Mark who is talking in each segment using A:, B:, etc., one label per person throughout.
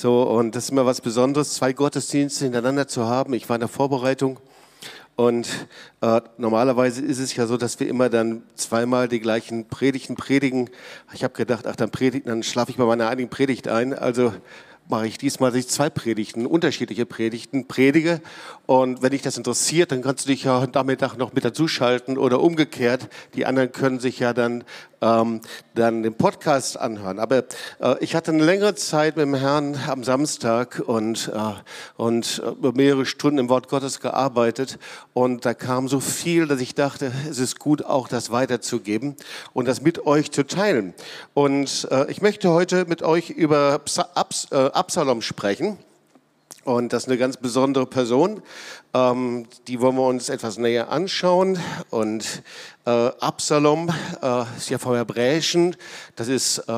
A: So, und das ist immer was Besonderes, zwei Gottesdienste hintereinander zu haben. Ich war in der Vorbereitung und äh, normalerweise ist es ja so, dass wir immer dann zweimal die gleichen Predigten predigen. Ich habe gedacht, ach, dann predigen, dann schlafe ich bei meiner einigen Predigt ein. Also mache ich diesmal dass ich zwei Predigten, unterschiedliche Predigten predige. Und wenn dich das interessiert, dann kannst du dich ja heute Nachmittag noch mit dazuschalten oder umgekehrt. Die anderen können sich ja dann ähm, dann den Podcast anhören. Aber äh, ich hatte eine längere Zeit mit dem Herrn am Samstag und, äh, und äh, mehrere Stunden im Wort Gottes gearbeitet. Und da kam so viel, dass ich dachte, es ist gut, auch das weiterzugeben und das mit euch zu teilen. Und äh, ich möchte heute mit euch über Abs äh, Absalom sprechen. Und das ist eine ganz besondere Person. Ähm, die wollen wir uns etwas näher anschauen. Und äh, Absalom äh, ist ja vom Hebräischen, das ist äh,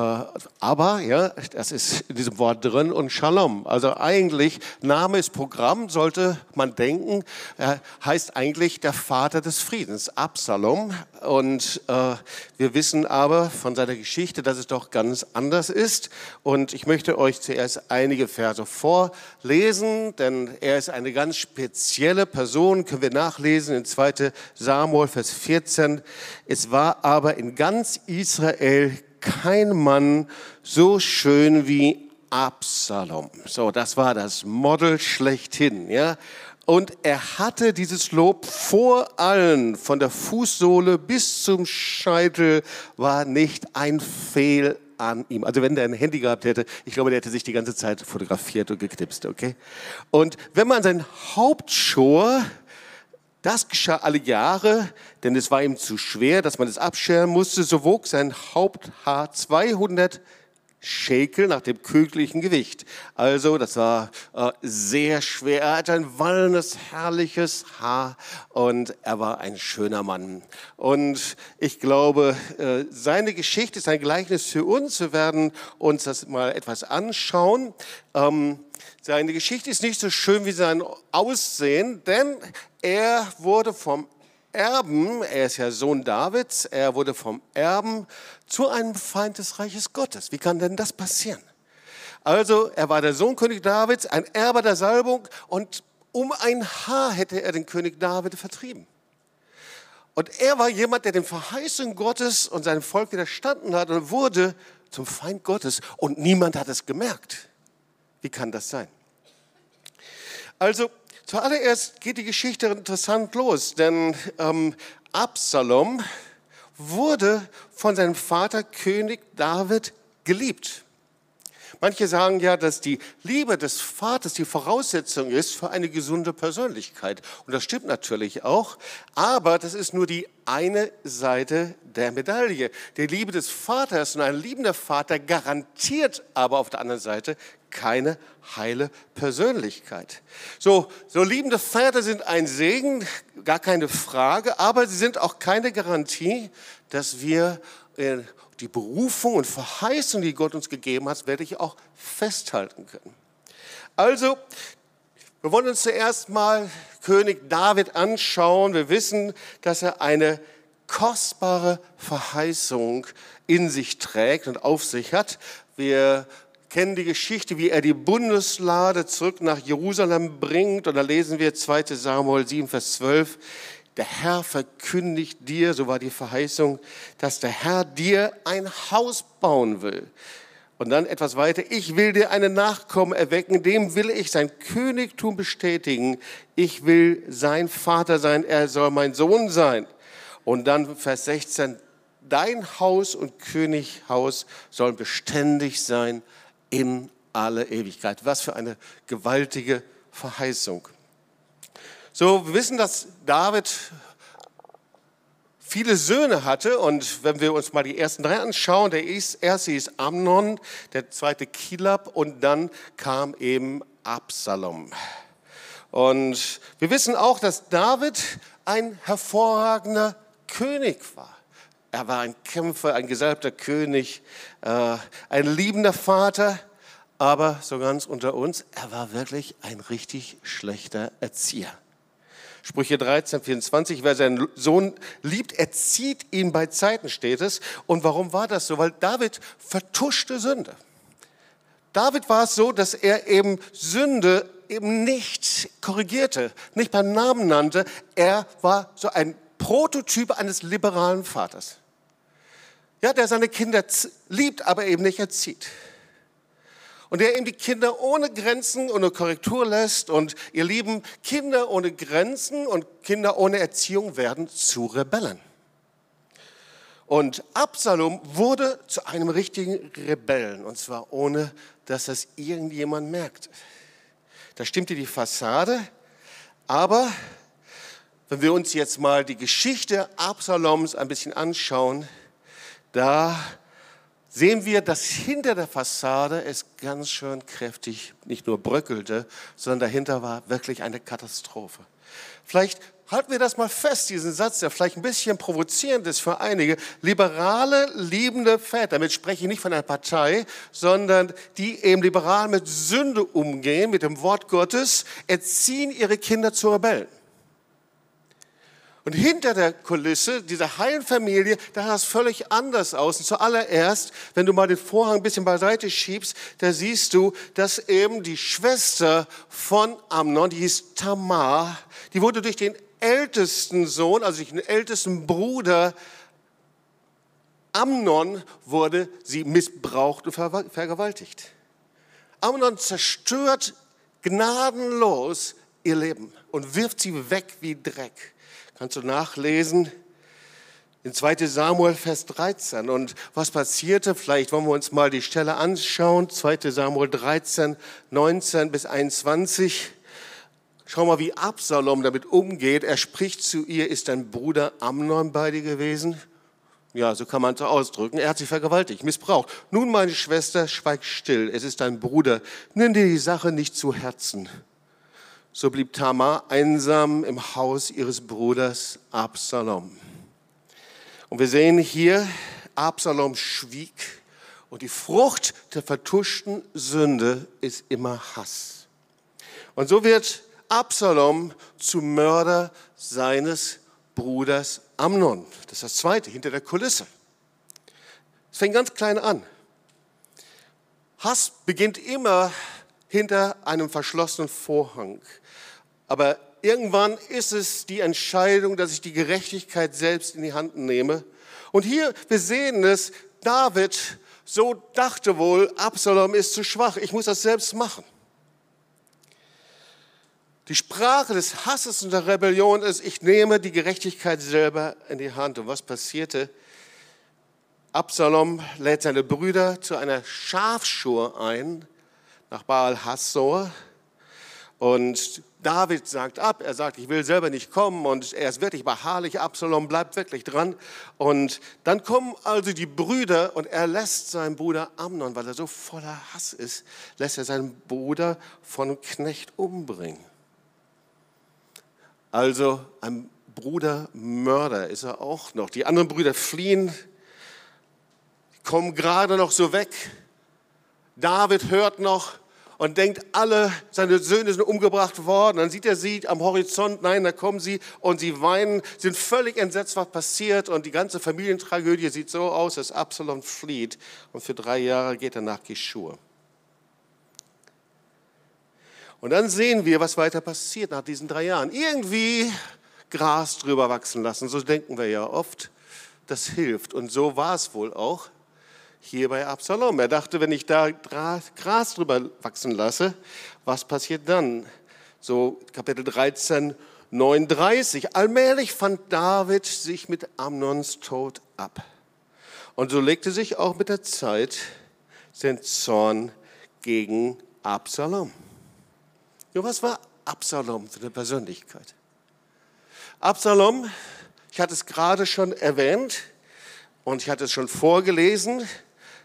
A: aber, ja, das ist in diesem Wort drin und Shalom. Also eigentlich, Name ist Programm, sollte man denken, er heißt eigentlich der Vater des Friedens, Absalom. Und äh, wir wissen aber von seiner Geschichte, dass es doch ganz anders ist. Und ich möchte euch zuerst einige Verse vorlesen, denn er ist eine ganz spezielle Person, können wir nachlesen in 2 Samuel, Vers 14. Es war aber in ganz Israel kein Mann so schön wie Absalom. So, das war das Model schlechthin, ja. Und er hatte dieses Lob vor allen, von der Fußsohle bis zum Scheitel, war nicht ein Fehl an ihm. Also wenn der ein Handy gehabt hätte, ich glaube, der hätte sich die ganze Zeit fotografiert und geknipst, okay? Und wenn man sein Hauptschor das geschah alle Jahre, denn es war ihm zu schwer, dass man es abscheren musste. So wog sein Haupthaar 200 Schekel nach dem königlichen Gewicht. Also, das war äh, sehr schwer. Er hatte ein wallendes, herrliches Haar und er war ein schöner Mann. Und ich glaube, äh, seine Geschichte ist ein Gleichnis für uns. Wir werden uns das mal etwas anschauen. Ähm, seine Geschichte ist nicht so schön wie sein Aussehen, denn er wurde vom Erben, er ist ja Sohn Davids, er wurde vom Erben zu einem Feind des Reiches Gottes. Wie kann denn das passieren? Also, er war der Sohn König Davids, ein Erbe der Salbung und um ein Haar hätte er den König David vertrieben. Und er war jemand, der den Verheißungen Gottes und seinem Volk widerstanden hat und wurde zum Feind Gottes und niemand hat es gemerkt. Wie kann das sein? Also, zuallererst geht die Geschichte interessant los, denn ähm, Absalom wurde von seinem Vater König David geliebt. Manche sagen ja, dass die Liebe des Vaters die Voraussetzung ist für eine gesunde Persönlichkeit. Und das stimmt natürlich auch. Aber das ist nur die eine Seite der Medaille. Die Liebe des Vaters und ein liebender Vater garantiert aber auf der anderen Seite keine heile Persönlichkeit. So, so liebende Väter sind ein Segen, gar keine Frage, aber sie sind auch keine Garantie, dass wir äh, die Berufung und Verheißung, die Gott uns gegeben hat, werde ich auch festhalten können. Also, wir wollen uns zuerst mal König David anschauen. Wir wissen, dass er eine kostbare Verheißung in sich trägt und auf sich hat. Wir kennen die Geschichte, wie er die Bundeslade zurück nach Jerusalem bringt. Und da lesen wir 2 Samuel 7, Vers 12 der Herr verkündigt dir, so war die Verheißung, dass der Herr dir ein Haus bauen will. Und dann etwas weiter, ich will dir einen Nachkommen erwecken, dem will ich sein Königtum bestätigen. Ich will sein Vater sein, er soll mein Sohn sein. Und dann Vers 16, dein Haus und Könighaus sollen beständig sein in alle Ewigkeit. Was für eine gewaltige Verheißung. So, wir wissen, dass David viele Söhne hatte und wenn wir uns mal die ersten drei anschauen, der erste ist Amnon, der zweite Kilab und dann kam eben Absalom. Und wir wissen auch, dass David ein hervorragender König war. Er war ein Kämpfer, ein gesalbter König, äh, ein liebender Vater, aber so ganz unter uns, er war wirklich ein richtig schlechter Erzieher. Sprüche 13, 24, wer seinen Sohn liebt, erzieht ihn bei Zeiten, steht es. Und warum war das so? Weil David vertuschte Sünde. David war es so, dass er eben Sünde eben nicht korrigierte, nicht beim Namen nannte. Er war so ein Prototyp eines liberalen Vaters. Ja, der seine Kinder liebt, aber eben nicht erzieht. Und der eben die Kinder ohne Grenzen, ohne Korrektur lässt. Und ihr Lieben, Kinder ohne Grenzen und Kinder ohne Erziehung werden zu Rebellen. Und Absalom wurde zu einem richtigen Rebellen. Und zwar ohne, dass das irgendjemand merkte. Da stimmte die Fassade, aber wenn wir uns jetzt mal die Geschichte Absaloms ein bisschen anschauen, da sehen wir, dass hinter der Fassade es ganz schön kräftig nicht nur bröckelte, sondern dahinter war wirklich eine Katastrophe. Vielleicht halten wir das mal fest, diesen Satz, der vielleicht ein bisschen provozierend ist für einige. Liberale, liebende Väter, damit spreche ich nicht von einer Partei, sondern die eben liberal mit Sünde umgehen, mit dem Wort Gottes, erziehen ihre Kinder zu Rebellen. Und hinter der Kulisse dieser heilen Familie, da sah es völlig anders aus. Und zuallererst, wenn du mal den Vorhang ein bisschen beiseite schiebst, da siehst du, dass eben die Schwester von Amnon, die hieß Tamar, die wurde durch den ältesten Sohn, also durch den ältesten Bruder Amnon, wurde sie missbraucht und vergewaltigt. Amnon zerstört gnadenlos ihr Leben und wirft sie weg wie Dreck. Kannst du nachlesen in 2 Samuel, Vers 13. Und was passierte? Vielleicht wollen wir uns mal die Stelle anschauen. 2 Samuel 13, 19 bis 21. Schau mal, wie Absalom damit umgeht. Er spricht zu ihr, ist dein Bruder Amnon bei dir gewesen? Ja, so kann man es ausdrücken. Er hat sie vergewaltigt, missbraucht. Nun, meine Schwester, schweig still. Es ist dein Bruder. Nimm dir die Sache nicht zu Herzen. So blieb Tamar einsam im Haus ihres Bruders Absalom. Und wir sehen hier, Absalom schwieg und die Frucht der vertuschten Sünde ist immer Hass. Und so wird Absalom zum Mörder seines Bruders Amnon. Das ist das Zweite, hinter der Kulisse. Es fängt ganz klein an. Hass beginnt immer hinter einem verschlossenen Vorhang. Aber irgendwann ist es die Entscheidung, dass ich die Gerechtigkeit selbst in die Hand nehme. Und hier, wir sehen es, David so dachte wohl, Absalom ist zu schwach, ich muss das selbst machen. Die Sprache des Hasses und der Rebellion ist, ich nehme die Gerechtigkeit selber in die Hand. Und was passierte? Absalom lädt seine Brüder zu einer Schafschur ein nach Baal Hassor. Und David sagt ab, er sagt, ich will selber nicht kommen und er ist wirklich beharrlich, Absalom bleibt wirklich dran. Und dann kommen also die Brüder und er lässt seinen Bruder Amnon, weil er so voller Hass ist, lässt er seinen Bruder von Knecht umbringen. Also ein Brudermörder ist er auch noch. Die anderen Brüder fliehen, kommen gerade noch so weg. David hört noch, und denkt, alle seine Söhne sind umgebracht worden. Dann sieht er sie am Horizont, nein, da kommen sie und sie weinen, sind völlig entsetzt, was passiert. Und die ganze Familientragödie sieht so aus, dass Absalom flieht und für drei Jahre geht er nach Geschur. Und dann sehen wir, was weiter passiert nach diesen drei Jahren. Irgendwie Gras drüber wachsen lassen, so denken wir ja oft. Das hilft. Und so war es wohl auch hier bei Absalom. Er dachte, wenn ich da Gras drüber wachsen lasse, was passiert dann? So Kapitel 13, 39. Allmählich fand David sich mit Amnons Tod ab. Und so legte sich auch mit der Zeit sein Zorn gegen Absalom. Ja, was war Absalom für eine Persönlichkeit? Absalom, ich hatte es gerade schon erwähnt und ich hatte es schon vorgelesen,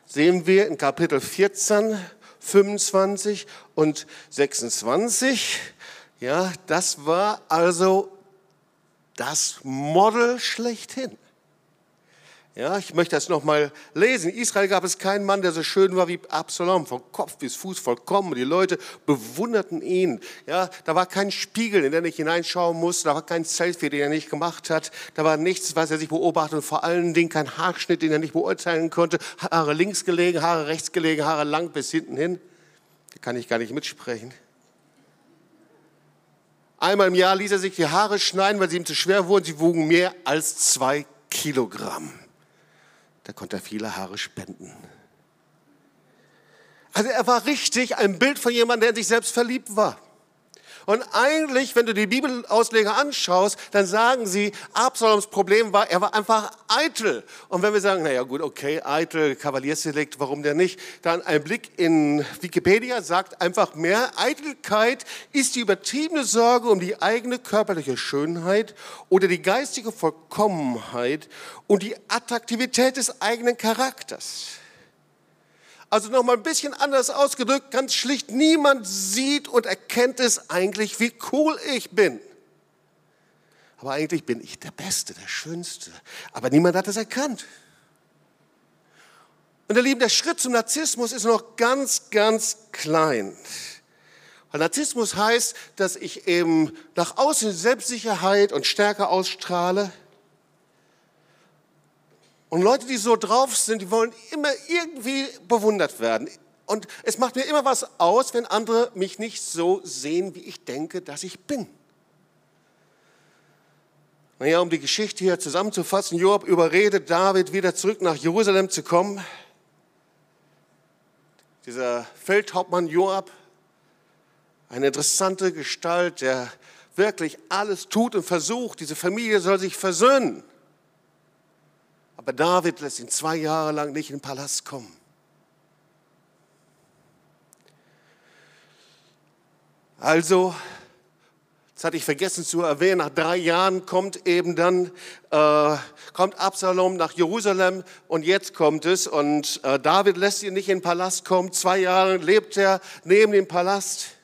A: sehen wir in Kapitel 14, 25 und 26. Ja, das war also das Model schlechthin. Ja, ich möchte das nochmal lesen. In Israel gab es keinen Mann, der so schön war wie Absalom, von Kopf bis Fuß vollkommen. Die Leute bewunderten ihn. Ja, da war kein Spiegel, in den ich hineinschauen musste. Da war kein Selfie, den er nicht gemacht hat. Da war nichts, was er sich beobachtet und vor allen Dingen kein Haarschnitt, den er nicht beurteilen konnte. Haare links gelegen, Haare rechts gelegen, Haare lang bis hinten hin. Da kann ich gar nicht mitsprechen. Einmal im Jahr ließ er sich die Haare schneiden, weil sie ihm zu schwer wurden. Sie wogen mehr als zwei Kilogramm. Da konnte er viele Haare spenden. Also er war richtig ein Bild von jemandem, der in sich selbst verliebt war. Und eigentlich, wenn du die Bibelausleger anschaust, dann sagen sie, Absaloms Problem war, er war einfach eitel. Und wenn wir sagen, naja gut, okay, eitel, Kavaliersdelikt, warum denn nicht? Dann ein Blick in Wikipedia sagt einfach mehr, Eitelkeit ist die übertriebene Sorge um die eigene körperliche Schönheit oder die geistige Vollkommenheit und die Attraktivität des eigenen Charakters. Also nochmal ein bisschen anders ausgedrückt, ganz schlicht, niemand sieht und erkennt es eigentlich, wie cool ich bin. Aber eigentlich bin ich der Beste, der Schönste. Aber niemand hat es erkannt. Und ihr Lieben, der Schritt zum Narzissmus ist noch ganz, ganz klein. Weil Narzissmus heißt, dass ich eben nach außen Selbstsicherheit und Stärke ausstrahle und Leute, die so drauf sind, die wollen immer irgendwie bewundert werden. Und es macht mir immer was aus, wenn andere mich nicht so sehen, wie ich denke, dass ich bin. Naja, um die Geschichte hier zusammenzufassen, Joab überredet David, wieder zurück nach Jerusalem zu kommen. Dieser Feldhauptmann Joab, eine interessante Gestalt, der wirklich alles tut und versucht, diese Familie soll sich versöhnen. Aber David lässt ihn zwei Jahre lang nicht in den Palast kommen. Also, das hatte ich vergessen zu erwähnen, nach drei Jahren kommt eben dann, äh, kommt Absalom nach Jerusalem und jetzt kommt es und äh, David lässt ihn nicht in den Palast kommen. Zwei Jahre lebt er neben dem Palast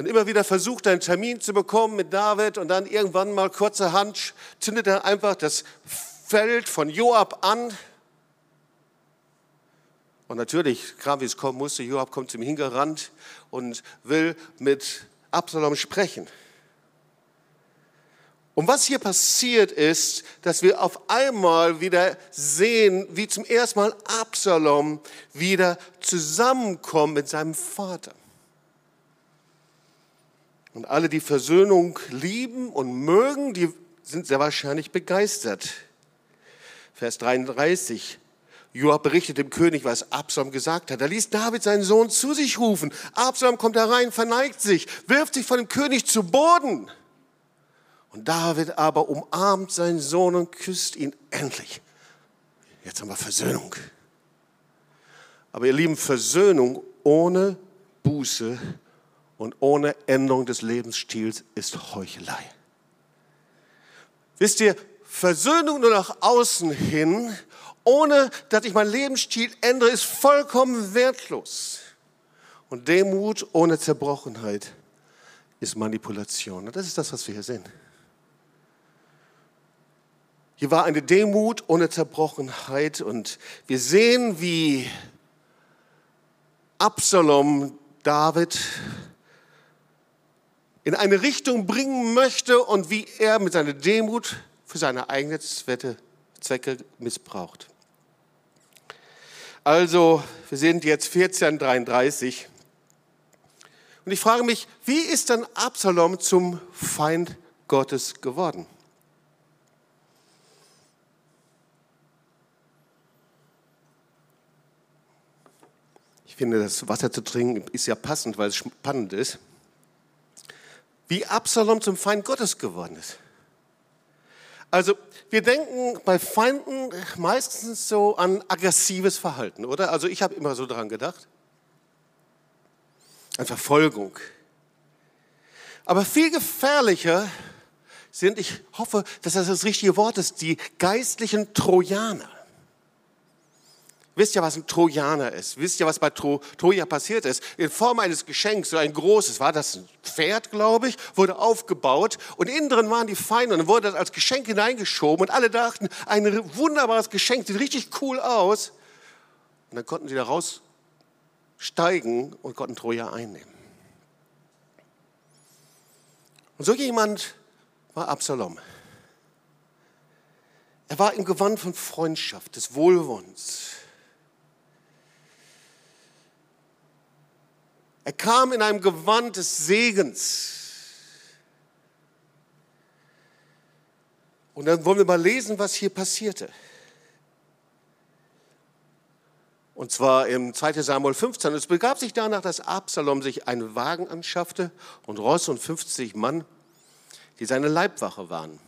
A: und immer wieder versucht, einen Termin zu bekommen mit David und dann irgendwann mal kurzerhand zündet er einfach das Feld von Joab an. Und natürlich, kam wie es kommen musste, Joab kommt zu ihm hingerannt und will mit Absalom sprechen. Und was hier passiert ist, dass wir auf einmal wieder sehen, wie zum ersten Mal Absalom wieder zusammenkommt mit seinem Vater. Und alle, die Versöhnung lieben und mögen, die sind sehr wahrscheinlich begeistert. Vers 33. Joab berichtet dem König, was Absalom gesagt hat. Er ließ David seinen Sohn zu sich rufen. Absalom kommt herein, verneigt sich, wirft sich vor dem König zu Boden. Und David aber umarmt seinen Sohn und küsst ihn endlich. Jetzt haben wir Versöhnung. Aber ihr Lieben, Versöhnung ohne Buße und ohne Änderung des Lebensstils ist Heuchelei. Wisst ihr, Versöhnung nur nach außen hin, ohne dass ich meinen Lebensstil ändere, ist vollkommen wertlos. Und Demut ohne Zerbrochenheit ist Manipulation. Und das ist das, was wir hier sehen. Hier war eine Demut ohne Zerbrochenheit und wir sehen, wie Absalom David in eine Richtung bringen möchte und wie er mit seiner Demut für seine eigenen Zwecke missbraucht. Also, wir sind jetzt 1433 und ich frage mich, wie ist dann Absalom zum Feind Gottes geworden? Ich finde, das Wasser zu trinken ist ja passend, weil es spannend ist wie Absalom zum Feind Gottes geworden ist. Also wir denken bei Feinden meistens so an aggressives Verhalten, oder? Also ich habe immer so daran gedacht. An Verfolgung. Aber viel gefährlicher sind, ich hoffe, dass das das richtige Wort ist, die geistlichen Trojaner. Wisst ihr, was ein Trojaner ist? Wisst ihr, was bei Tro Troja passiert ist? In Form eines Geschenks, so ein großes, war das ein Pferd, glaube ich, wurde aufgebaut und innen drin waren die Feinde und dann wurde das als Geschenk hineingeschoben und alle dachten, ein wunderbares Geschenk, sieht richtig cool aus. Und dann konnten sie da raussteigen und konnten Troja einnehmen. Und so jemand war Absalom. Er war im Gewand von Freundschaft, des Wohlwollens Er kam in einem Gewand des Segens. Und dann wollen wir mal lesen, was hier passierte. Und zwar im 2. Samuel 15. Es begab sich danach, dass Absalom sich einen Wagen anschaffte und Ross und 50 Mann, die seine Leibwache waren.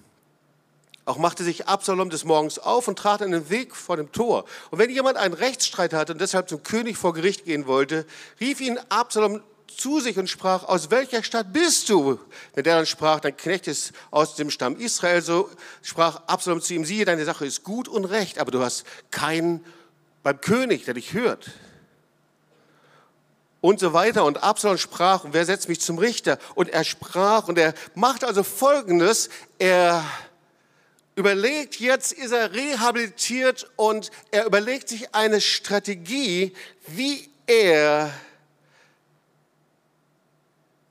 A: Auch machte sich Absalom des Morgens auf und trat an den Weg vor dem Tor. Und wenn jemand einen Rechtsstreit hatte und deshalb zum König vor Gericht gehen wollte, rief ihn Absalom zu sich und sprach, aus welcher Stadt bist du? Wenn der dann sprach, dein Knecht ist aus dem Stamm Israel, so sprach Absalom zu ihm, siehe, deine Sache ist gut und recht, aber du hast keinen beim König, der dich hört. Und so weiter. Und Absalom sprach, und wer setzt mich zum Richter? Und er sprach, und er macht also Folgendes, er überlegt, jetzt ist er rehabilitiert und er überlegt sich eine Strategie, wie er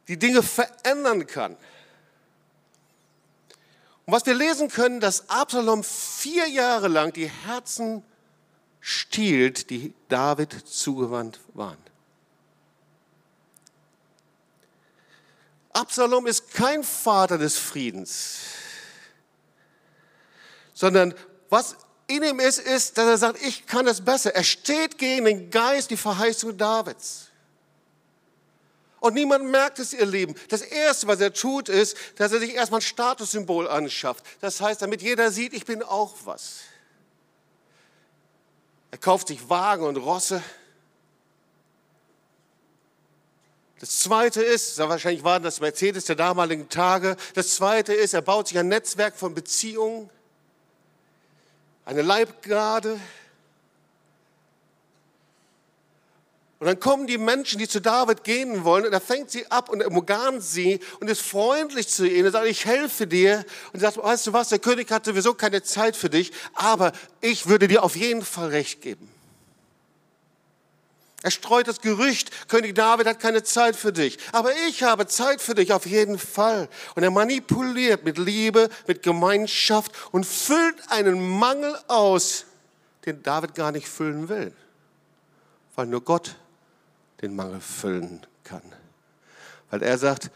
A: die Dinge verändern kann. Und was wir lesen können, dass Absalom vier Jahre lang die Herzen stiehlt, die David zugewandt waren. Absalom ist kein Vater des Friedens sondern was in ihm ist, ist, dass er sagt, ich kann es besser. Er steht gegen den Geist, die Verheißung Davids. Und niemand merkt es, ihr Lieben. Das Erste, was er tut, ist, dass er sich erstmal ein Statussymbol anschafft. Das heißt, damit jeder sieht, ich bin auch was. Er kauft sich Wagen und Rosse. Das zweite ist, wahrscheinlich waren das Mercedes der damaligen Tage. Das zweite ist, er baut sich ein Netzwerk von Beziehungen eine Leibgarde. Und dann kommen die Menschen, die zu David gehen wollen, und er fängt sie ab und umgarnt sie und ist freundlich zu ihnen und sagt, ich helfe dir. Und sagt, weißt du was, der König hat sowieso keine Zeit für dich, aber ich würde dir auf jeden Fall recht geben. Er streut das Gerücht, König David hat keine Zeit für dich. Aber ich habe Zeit für dich auf jeden Fall. Und er manipuliert mit Liebe, mit Gemeinschaft und füllt einen Mangel aus, den David gar nicht füllen will. Weil nur Gott den Mangel füllen kann. Weil er sagt,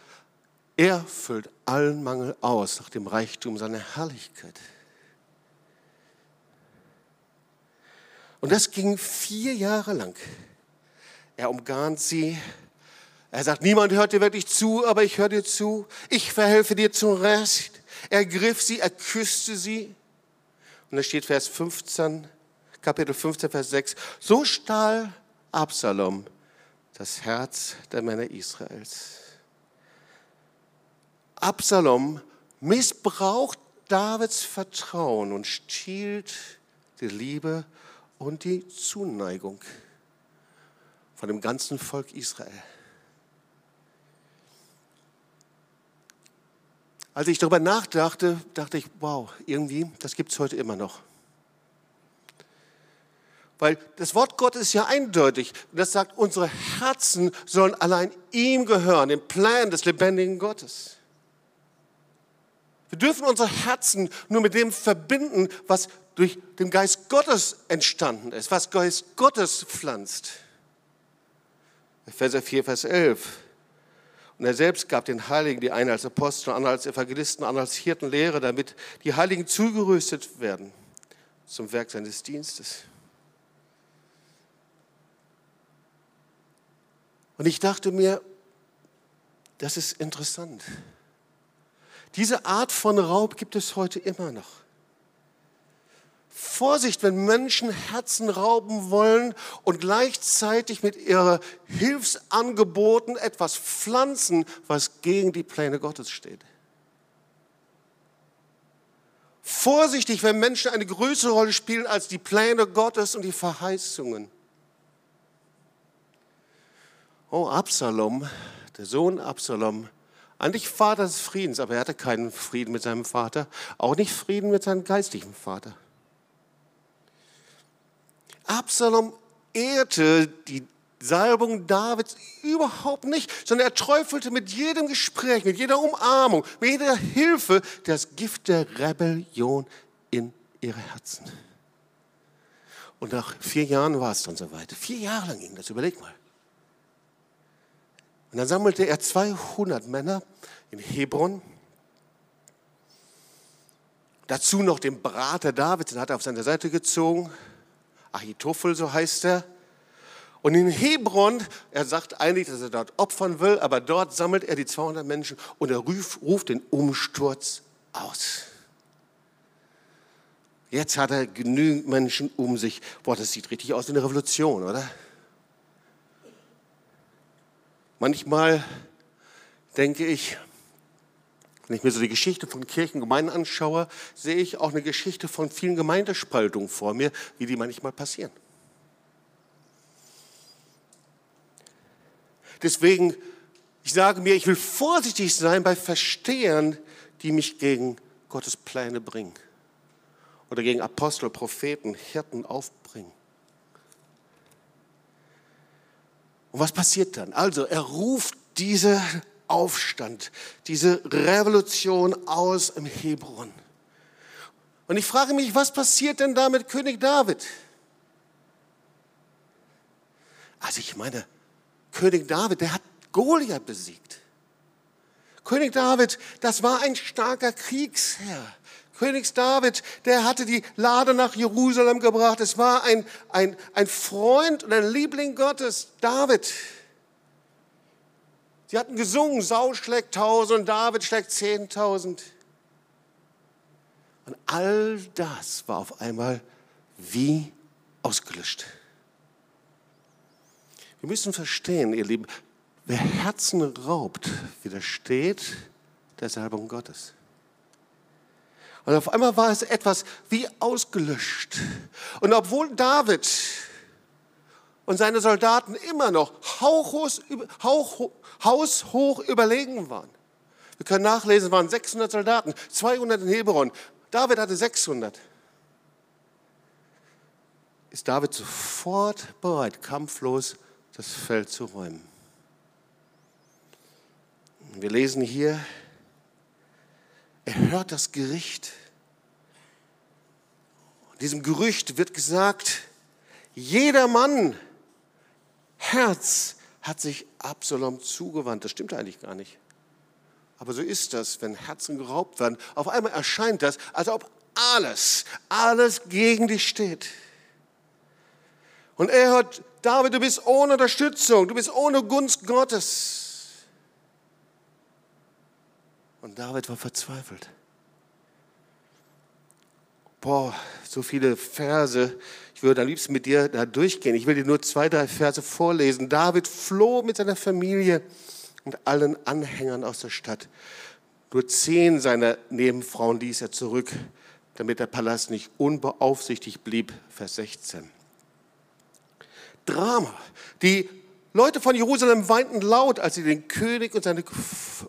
A: er füllt allen Mangel aus nach dem Reichtum seiner Herrlichkeit. Und das ging vier Jahre lang. Er umgarnt sie. Er sagt, niemand hört dir wirklich zu, aber ich höre dir zu. Ich verhelfe dir zum Rest. Er griff sie, er küsste sie. Und da steht Vers 15, Kapitel 15, Vers 6. So stahl Absalom das Herz der Männer Israels. Absalom missbraucht Davids Vertrauen und stiehlt die Liebe und die Zuneigung von dem ganzen Volk Israel. Als ich darüber nachdachte, dachte ich, wow, irgendwie, das gibt es heute immer noch. Weil das Wort Gottes ist ja eindeutig. Das sagt, unsere Herzen sollen allein ihm gehören, dem Plan des lebendigen Gottes. Wir dürfen unsere Herzen nur mit dem verbinden, was durch den Geist Gottes entstanden ist, was Geist Gottes pflanzt. Epheser 4, Vers 11. Und er selbst gab den Heiligen, die einen als Apostel, andere als Evangelisten, andere als Hirten, Lehre, damit die Heiligen zugerüstet werden zum Werk seines Dienstes. Und ich dachte mir, das ist interessant. Diese Art von Raub gibt es heute immer noch. Vorsicht, wenn Menschen Herzen rauben wollen und gleichzeitig mit ihren Hilfsangeboten etwas pflanzen, was gegen die Pläne Gottes steht. Vorsichtig, wenn Menschen eine größere Rolle spielen als die Pläne Gottes und die Verheißungen. Oh, Absalom, der Sohn Absalom, eigentlich Vater des Friedens, aber er hatte keinen Frieden mit seinem Vater, auch nicht Frieden mit seinem geistlichen Vater. Absalom ehrte die Salbung Davids überhaupt nicht, sondern er träufelte mit jedem Gespräch, mit jeder Umarmung, mit jeder Hilfe das Gift der Rebellion in ihre Herzen. Und nach vier Jahren war es dann soweit. Vier Jahre lang ging das, überleg mal. Und dann sammelte er 200 Männer in Hebron. Dazu noch den Berater Davids, den hat er auf seine Seite gezogen. Ahitophel, so heißt er. Und in Hebron, er sagt eigentlich, dass er dort opfern will, aber dort sammelt er die 200 Menschen und er ruft, ruft den Umsturz aus. Jetzt hat er genügend Menschen um sich. Boah, das sieht richtig aus wie eine Revolution, oder? Manchmal denke ich, wenn ich mir so die Geschichte von Kirchen, Gemeinden anschaue, sehe ich auch eine Geschichte von vielen Gemeindespaltungen vor mir, wie die manchmal passieren. Deswegen, ich sage mir, ich will vorsichtig sein bei Verstehern, die mich gegen Gottes Pläne bringen oder gegen Apostel, Propheten, Hirten aufbringen. Und was passiert dann? Also er ruft diese Aufstand, diese Revolution aus im Hebron. Und ich frage mich, was passiert denn da mit König David? Also ich meine, König David, der hat Goliath besiegt. König David, das war ein starker Kriegsherr. König David, der hatte die Lade nach Jerusalem gebracht. Es war ein, ein, ein Freund und ein Liebling Gottes, David. Sie hatten gesungen, Saul schlägt tausend und David schlägt zehntausend. Und all das war auf einmal wie ausgelöscht. Wir müssen verstehen, ihr Lieben, wer Herzen raubt, widersteht der Salbung Gottes. Und auf einmal war es etwas wie ausgelöscht. Und obwohl David und seine Soldaten immer noch haushoch überlegen waren. Wir können nachlesen, es waren 600 Soldaten, 200 in Hebron. David hatte 600. Ist David sofort bereit, kampflos das Feld zu räumen. Wir lesen hier, er hört das Gericht. Diesem Gerücht wird gesagt, jeder Mann Herz hat sich Absalom zugewandt. Das stimmt eigentlich gar nicht. Aber so ist das, wenn Herzen geraubt werden. Auf einmal erscheint das, als ob alles, alles gegen dich steht. Und er hört, David, du bist ohne Unterstützung, du bist ohne Gunst Gottes. Und David war verzweifelt. Boah, so viele Verse. Ich würde am liebsten mit dir da durchgehen. Ich will dir nur zwei, drei Verse vorlesen. David floh mit seiner Familie und allen Anhängern aus der Stadt. Nur zehn seiner Nebenfrauen ließ er zurück, damit der Palast nicht unbeaufsichtigt blieb. Vers 16. Drama. Die Leute von Jerusalem weinten laut, als sie den König und seine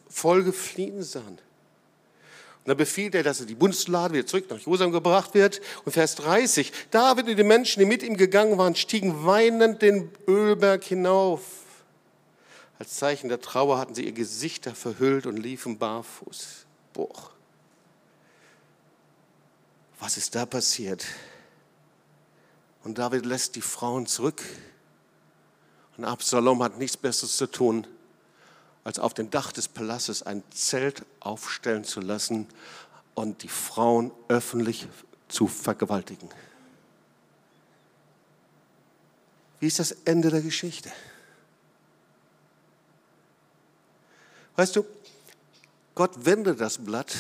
A: Folge fliehen sahen. Und dann befiehlt er, dass die Bundeslade wieder zurück nach Jerusalem gebracht wird. Und Vers 30, David und die Menschen, die mit ihm gegangen waren, stiegen weinend den Ölberg hinauf. Als Zeichen der Trauer hatten sie ihr Gesichter verhüllt und liefen barfuß. Boah. Was ist da passiert? Und David lässt die Frauen zurück und Absalom hat nichts Besseres zu tun, als auf dem Dach des Palastes ein Zelt aufstellen zu lassen und die Frauen öffentlich zu vergewaltigen. Wie ist das Ende der Geschichte? Weißt du, Gott wendet das Blatt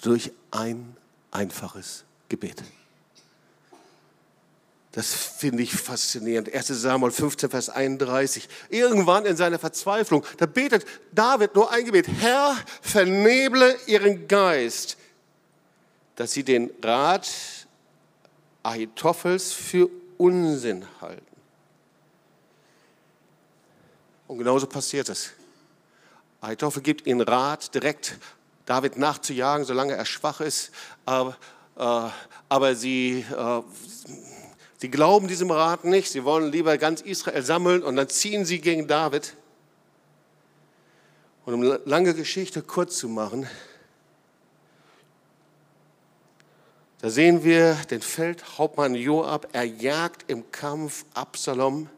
A: durch ein einfaches Gebet. Das finde ich faszinierend. 1 Samuel 15, Vers 31. Irgendwann in seiner Verzweiflung, da betet David nur ein Gebet. Herr, verneble ihren Geist, dass sie den Rat Ahitophels für Unsinn halten. Und genauso passiert es. Ahitophel gibt ihnen Rat, direkt David nachzujagen, solange er schwach ist. Aber, äh, aber sie äh, Sie glauben diesem Rat nicht. Sie wollen lieber ganz Israel sammeln und dann ziehen sie gegen David. Und um lange Geschichte kurz zu machen, da sehen wir den Feldhauptmann Joab, er jagt im Kampf Absalom.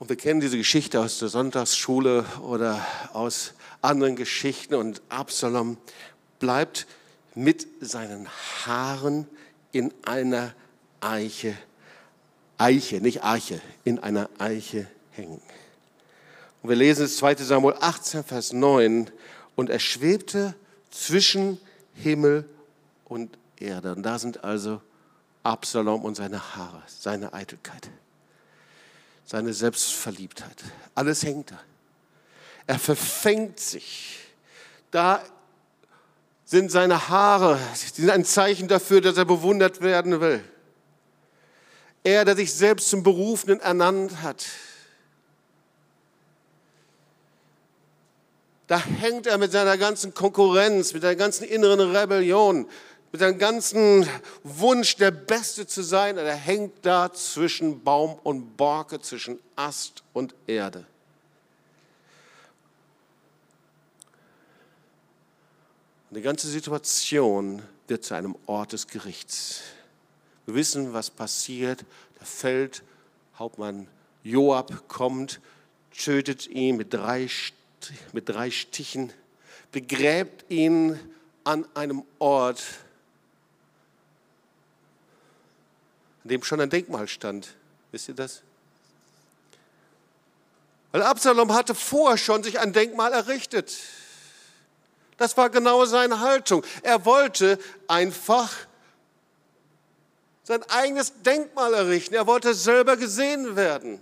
A: Und wir kennen diese Geschichte aus der Sonntagsschule oder aus anderen Geschichten. Und Absalom bleibt mit seinen Haaren in einer Eiche, Eiche, nicht Arche, in einer Eiche hängen. Und wir lesen es 2 Samuel 18, Vers 9. Und er schwebte zwischen Himmel und Erde. Und da sind also Absalom und seine Haare, seine Eitelkeit seine Selbstverliebtheit. Alles hängt da. Er verfängt sich. Da sind seine Haare, die sind ein Zeichen dafür, dass er bewundert werden will. Er, der sich selbst zum Berufenen ernannt hat. Da hängt er mit seiner ganzen Konkurrenz, mit seiner ganzen inneren Rebellion, mit seinem ganzen Wunsch, der Beste zu sein, er hängt da zwischen Baum und Borke, zwischen Ast und Erde. Und die ganze Situation wird zu einem Ort des Gerichts. Wir wissen, was passiert. Der Feldhauptmann Joab kommt, tötet ihn mit drei, mit drei Stichen, begräbt ihn an einem Ort, an dem schon ein Denkmal stand. Wisst ihr das? Weil Absalom hatte vorher schon sich ein Denkmal errichtet. Das war genau seine Haltung. Er wollte einfach sein eigenes Denkmal errichten. Er wollte selber gesehen werden.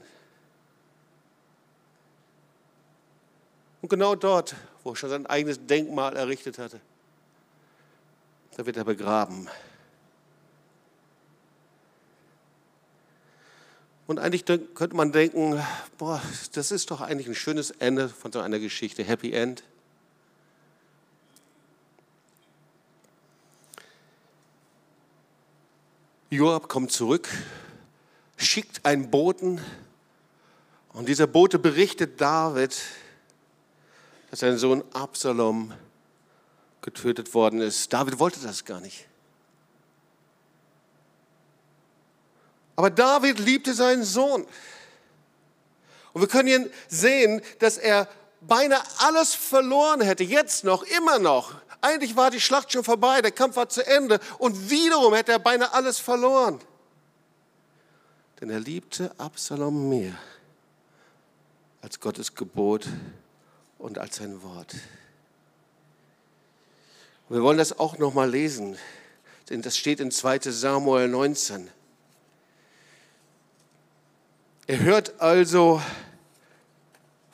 A: Und genau dort, wo er schon sein eigenes Denkmal errichtet hatte, da wird er begraben. Und eigentlich könnte man denken, boah, das ist doch eigentlich ein schönes Ende von so einer Geschichte, Happy End. Joab kommt zurück, schickt einen Boten und dieser Bote berichtet David, dass sein Sohn Absalom getötet worden ist. David wollte das gar nicht. Aber David liebte seinen Sohn. Und wir können hier sehen, dass er beinahe alles verloren hätte, jetzt noch, immer noch. Eigentlich war die Schlacht schon vorbei, der Kampf war zu Ende und wiederum hätte er beinahe alles verloren. Denn er liebte Absalom mehr als Gottes Gebot und als sein Wort. Und wir wollen das auch noch mal lesen, denn das steht in 2 Samuel 19. Er hört also,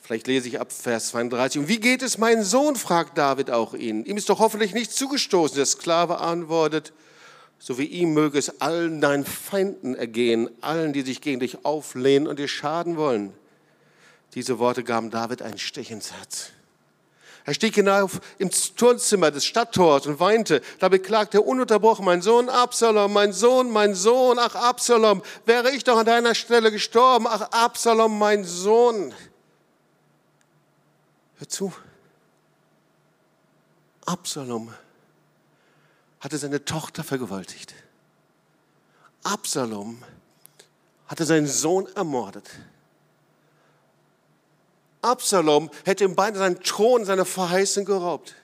A: vielleicht lese ich ab Vers 32, und wie geht es meinen Sohn, fragt David auch ihn. Ihm ist doch hoffentlich nicht zugestoßen. Der Sklave antwortet, so wie ihm möge es allen deinen Feinden ergehen, allen, die sich gegen dich auflehnen und dir schaden wollen. Diese Worte gaben David einen Stich ins Herz. Er stieg hinauf ins Turnzimmer des Stadttors und weinte. Da beklagte er ununterbrochen, mein Sohn Absalom, mein Sohn, mein Sohn, ach Absalom, wäre ich doch an deiner Stelle gestorben, ach Absalom, mein Sohn. Hör zu. Absalom hatte seine Tochter vergewaltigt. Absalom hatte seinen Sohn ermordet. Absalom hätte ihm beinahe seinen Thron, seine Verheißung geraubt.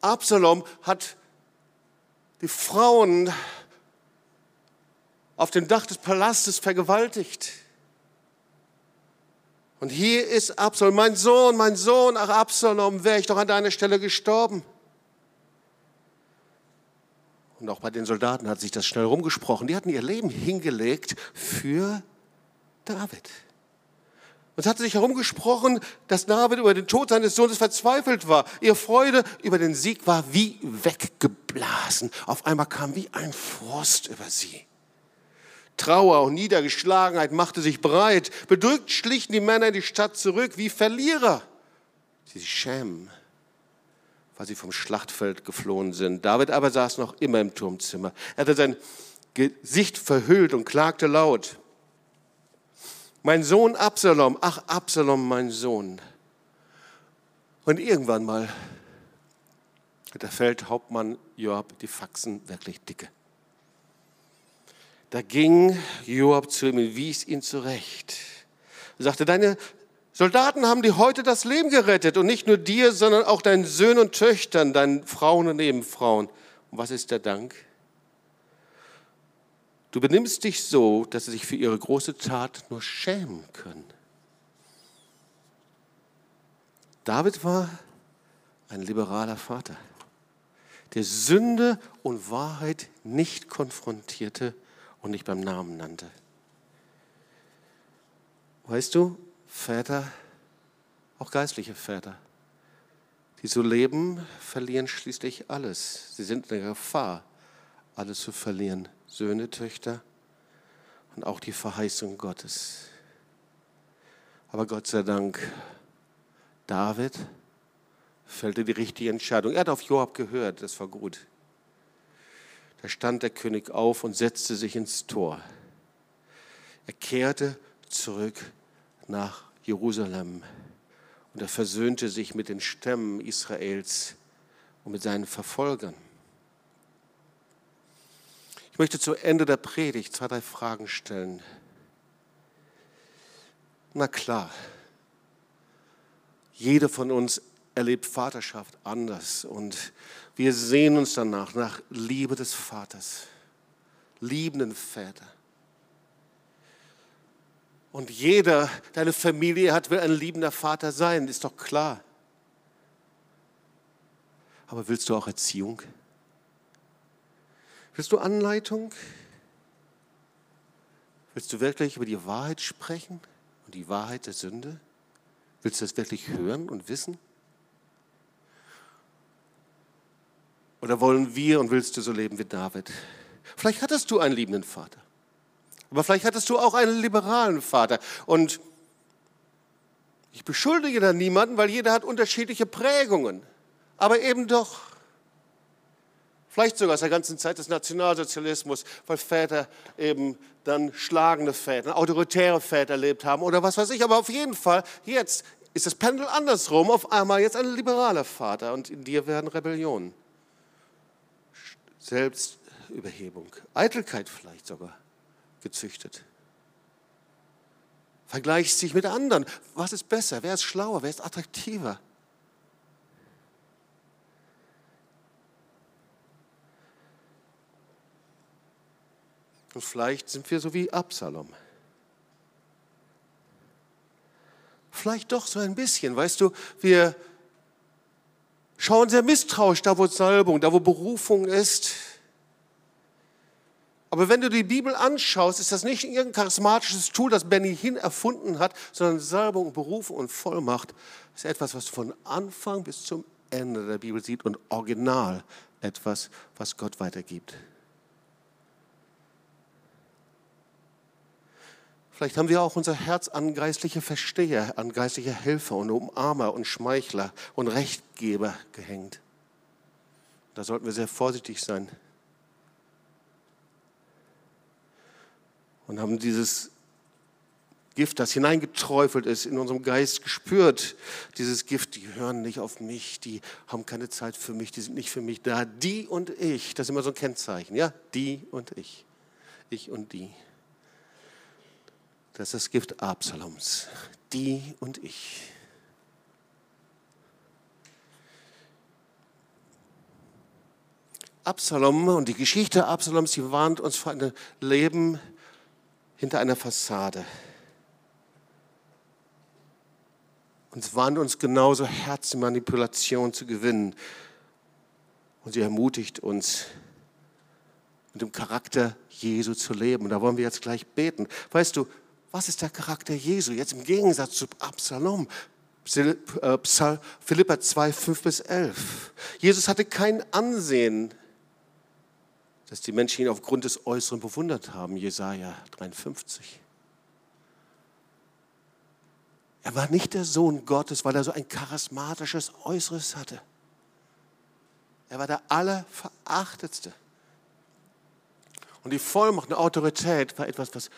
A: Absalom hat die Frauen auf dem Dach des Palastes vergewaltigt. Und hier ist Absalom, mein Sohn, mein Sohn, ach Absalom, wäre ich doch an deiner Stelle gestorben. Und auch bei den Soldaten hat sich das schnell rumgesprochen. Die hatten ihr Leben hingelegt für David. Und es hatte sich herumgesprochen, dass David über den Tod seines Sohnes verzweifelt war. Ihre Freude über den Sieg war wie weggeblasen. Auf einmal kam wie ein Frost über sie. Trauer und Niedergeschlagenheit machte sich breit. Bedrückt schlichen die Männer in die Stadt zurück wie Verlierer. Sie sich schämen, weil sie vom Schlachtfeld geflohen sind. David aber saß noch immer im Turmzimmer. Er hatte sein Gesicht verhüllt und klagte laut. Mein Sohn Absalom, ach Absalom, mein Sohn. Und irgendwann mal hat der Feldhauptmann Joab die Faxen wirklich dicke. Da ging Joab zu ihm und wies ihn zurecht. Er sagte, deine Soldaten haben dir heute das Leben gerettet und nicht nur dir, sondern auch deinen Söhnen und Töchtern, deinen Frauen und Nebenfrauen. Und was ist der Dank? Du benimmst dich so, dass sie sich für ihre große Tat nur schämen können. David war ein liberaler Vater, der Sünde und Wahrheit nicht konfrontierte und nicht beim Namen nannte. Weißt du, Väter, auch geistliche Väter, die so leben, verlieren schließlich alles. Sie sind in der Gefahr, alles zu verlieren. Söhne, Töchter und auch die Verheißung Gottes. Aber Gott sei Dank, David fällte die richtige Entscheidung. Er hat auf Joab gehört, das war gut. Da stand der König auf und setzte sich ins Tor. Er kehrte zurück nach Jerusalem und er versöhnte sich mit den Stämmen Israels und mit seinen Verfolgern. Ich möchte zu Ende der Predigt zwei, drei Fragen stellen. Na klar, jeder von uns erlebt Vaterschaft anders und wir sehen uns danach nach Liebe des Vaters, liebenden Väter. Und jeder, der eine Familie hat, will ein liebender Vater sein, ist doch klar. Aber willst du auch Erziehung? Willst du Anleitung? Willst du wirklich über die Wahrheit sprechen und die Wahrheit der Sünde? Willst du das wirklich hören und wissen? Oder wollen wir und willst du so leben wie David? Vielleicht hattest du einen liebenden Vater. Aber vielleicht hattest du auch einen liberalen Vater. Und ich beschuldige da niemanden, weil jeder hat unterschiedliche Prägungen. Aber eben doch. Vielleicht sogar aus der ganzen Zeit des Nationalsozialismus, weil Väter eben dann schlagende Väter, autoritäre Väter erlebt haben oder was weiß ich. Aber auf jeden Fall, jetzt ist das Pendel andersrum. Auf einmal jetzt ein liberaler Vater und in dir werden Rebellionen. Selbstüberhebung, Eitelkeit vielleicht sogar gezüchtet. Vergleicht sich mit anderen. Was ist besser? Wer ist schlauer? Wer ist attraktiver? Und vielleicht sind wir so wie Absalom. Vielleicht doch so ein bisschen, weißt du, wir schauen sehr misstrauisch da, wo Salbung, da, wo Berufung ist. Aber wenn du die Bibel anschaust, ist das nicht irgendein charismatisches Tool, das Benny Hinn erfunden hat, sondern Salbung, Berufung und Vollmacht ist etwas, was von Anfang bis zum Ende der Bibel sieht und original etwas, was Gott weitergibt. Vielleicht haben wir auch unser Herz an geistliche Versteher, an geistliche Helfer und Umarmer und Schmeichler und Rechtgeber gehängt. Da sollten wir sehr vorsichtig sein. und haben dieses Gift, das hineingeträufelt ist, in unserem Geist gespürt. Dieses Gift, die hören nicht auf mich, die haben keine Zeit für mich, die sind nicht für mich da. Die und ich, das ist immer so ein Kennzeichen, ja? Die und ich. Ich und die. Das ist das Gift Absaloms. Die und ich. Absalom und die Geschichte Absaloms, die warnt uns vor einem Leben, hinter einer Fassade. Und warnt uns genauso, Herzmanipulation zu gewinnen. Und sie ermutigt uns, mit dem Charakter Jesu zu leben. Und da wollen wir jetzt gleich beten. Weißt du, was ist der Charakter Jesu? Jetzt im Gegensatz zu Absalom. Äh, Philippa 2, 5 bis 11. Jesus hatte kein Ansehen dass die Menschen ihn aufgrund des Äußeren bewundert haben, Jesaja 53. Er war nicht der Sohn Gottes, weil er so ein charismatisches Äußeres hatte. Er war der Allerverachtetste. Und die Vollmacht und Autorität war etwas, was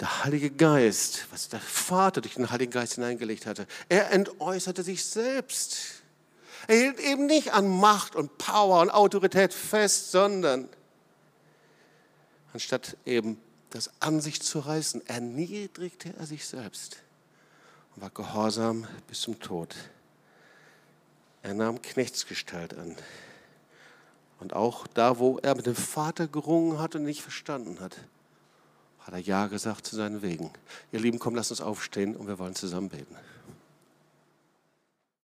A: der Heilige Geist, was der Vater durch den Heiligen Geist hineingelegt hatte. Er entäußerte sich selbst. Er hielt eben nicht an Macht und Power und Autorität fest, sondern anstatt eben das an sich zu reißen, erniedrigte er sich selbst und war gehorsam bis zum Tod. Er nahm Knechtsgestalt an. Und auch da, wo er mit dem Vater gerungen hat und nicht verstanden hat, hat er Ja gesagt zu seinen Wegen. Ihr Lieben, komm, lasst uns aufstehen und wir wollen zusammen beten.